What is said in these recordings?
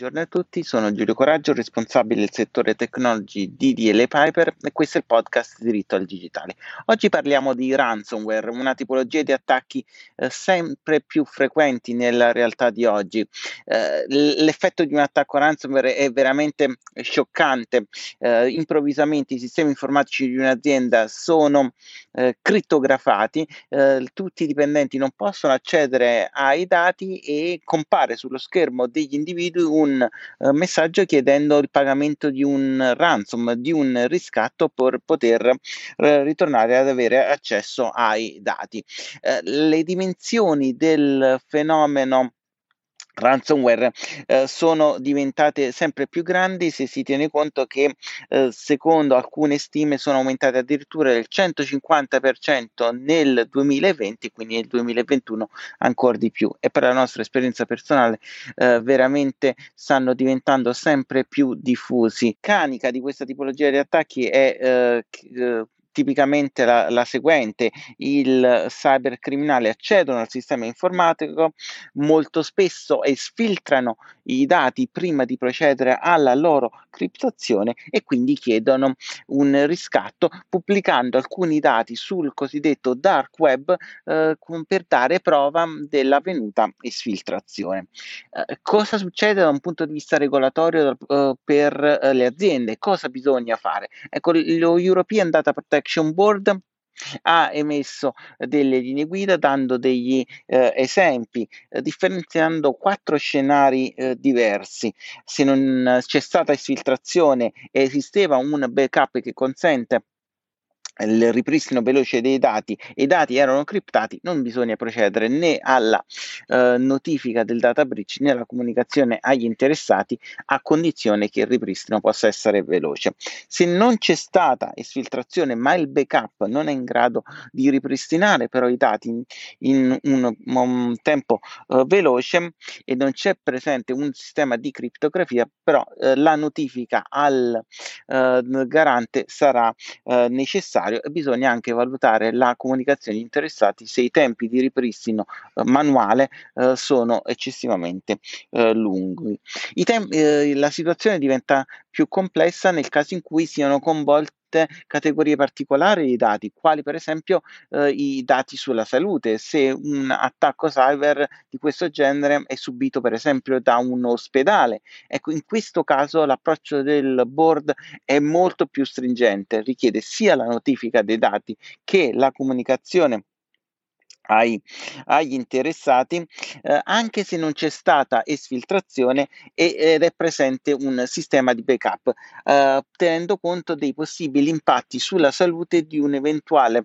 Buongiorno a tutti, sono Giulio Coraggio, responsabile del settore technology di DL Piper e questo è il podcast Diritto al Digitale. Oggi parliamo di ransomware, una tipologia di attacchi eh, sempre più frequenti nella realtà di oggi. Eh, l'effetto di un attacco ransomware è veramente scioccante. Eh, improvvisamente i sistemi informatici di un'azienda sono eh, crittografati, eh, tutti i dipendenti non possono accedere ai dati e compare sullo schermo degli individui un uh, messaggio chiedendo il pagamento di un ransom, di un riscatto per poter uh, ritornare ad avere accesso ai dati. Uh, le dimensioni del fenomeno ransomware eh, sono diventate sempre più grandi se si tiene conto che eh, secondo alcune stime sono aumentate addirittura del 150% nel 2020 quindi nel 2021 ancora di più. E per la nostra esperienza personale eh, veramente stanno diventando sempre più diffusi. Canica di questa tipologia di attacchi è eh, eh, tipicamente la, la seguente, il cybercriminale accedono al sistema informatico molto spesso e sfiltrano i dati prima di procedere alla loro criptazione e quindi chiedono un riscatto pubblicando alcuni dati sul cosiddetto dark web eh, per dare prova dell'avvenuta esfiltrazione. Eh, cosa succede da un punto di vista regolatorio eh, per eh, le aziende? Cosa bisogna fare? Ecco, lo European Data Protection Board ha emesso delle linee guida dando degli eh, esempi, eh, differenziando quattro scenari eh, diversi. Se non c'è stata esfiltrazione e esisteva un backup che consente il ripristino veloce dei dati e i dati erano criptati, non bisogna procedere né alla eh, notifica del data breach né alla comunicazione agli interessati a condizione che il ripristino possa essere veloce. Se non c'è stata esfiltrazione ma il backup non è in grado di ripristinare però i dati in, in un, un, tempo eh, veloce e non c'è presente un sistema di criptografia, però eh, la notifica al eh, garante sarà eh, necessaria necessario e bisogna anche valutare la comunicazione interessati se i tempi di ripristino eh, manuale eh, sono eccessivamente eh, lunghi. Tem- eh, la situazione diventa più complessa nel caso in cui siano coinvolte categorie particolari di dati, quali per esempio eh, i dati sulla salute. Se un attacco cyber di questo genere è subito per esempio da un ospedale, ecco, in questo caso l'approccio del board è molto più stringente, richiede sia la notifica dei dati che la comunicazione ai, agli interessati, eh, anche se non c'è stata esfiltrazione ed è presente un sistema di backup, eh, tenendo conto dei possibili impatti sulla salute di un eventuale e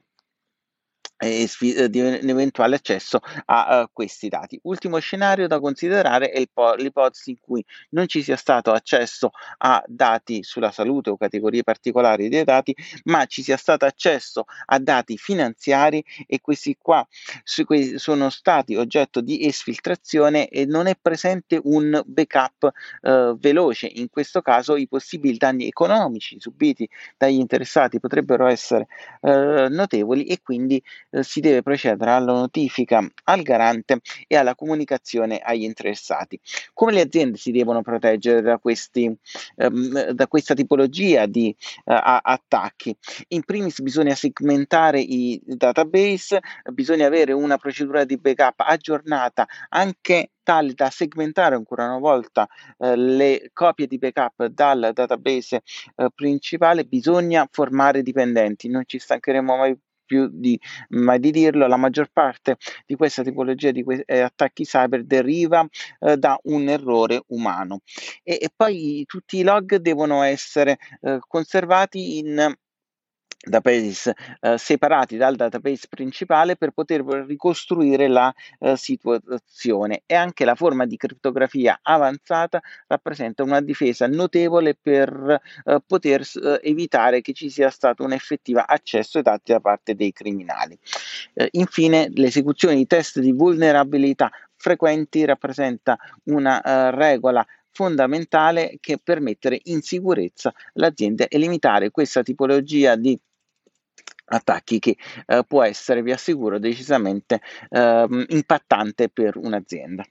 di un eventuale accesso a uh, questi dati. Ultimo scenario da considerare è po- l'ipotesi in cui non ci sia stato accesso a dati sulla salute o categorie particolari dei dati, ma ci sia stato accesso a dati finanziari e questi qua su que- sono stati oggetto di esfiltrazione e non è presente un backup uh, veloce. In questo caso i possibili danni economici subiti dagli interessati potrebbero essere uh, notevoli e quindi eh, si deve procedere alla notifica al garante e alla comunicazione agli interessati. Come le aziende si devono proteggere da, questi, ehm, da questa tipologia di eh, attacchi? In primis bisogna segmentare i database, bisogna avere una procedura di backup aggiornata anche tale da segmentare ancora una volta eh, le copie di backup dal database eh, principale, bisogna formare dipendenti, non ci stancheremo mai più di, mai di dirlo, la maggior parte di questa tipologia di que- eh, attacchi cyber deriva eh, da un errore umano. E, e, poi tutti i log devono essere eh, conservati in database eh, separati dal database principale per poter ricostruire la eh, situazione e anche la forma di criptografia avanzata rappresenta una difesa notevole per eh, poter eh, evitare che ci sia stato un effettivo accesso ai dati da parte dei criminali. Eh, infine l'esecuzione di test di vulnerabilità frequenti rappresenta una uh, regola fondamentale che per mettere in sicurezza l'azienda e limitare questa tipologia di attacchi che eh, può essere, vi assicuro, decisamente eh, impattante per un'azienda.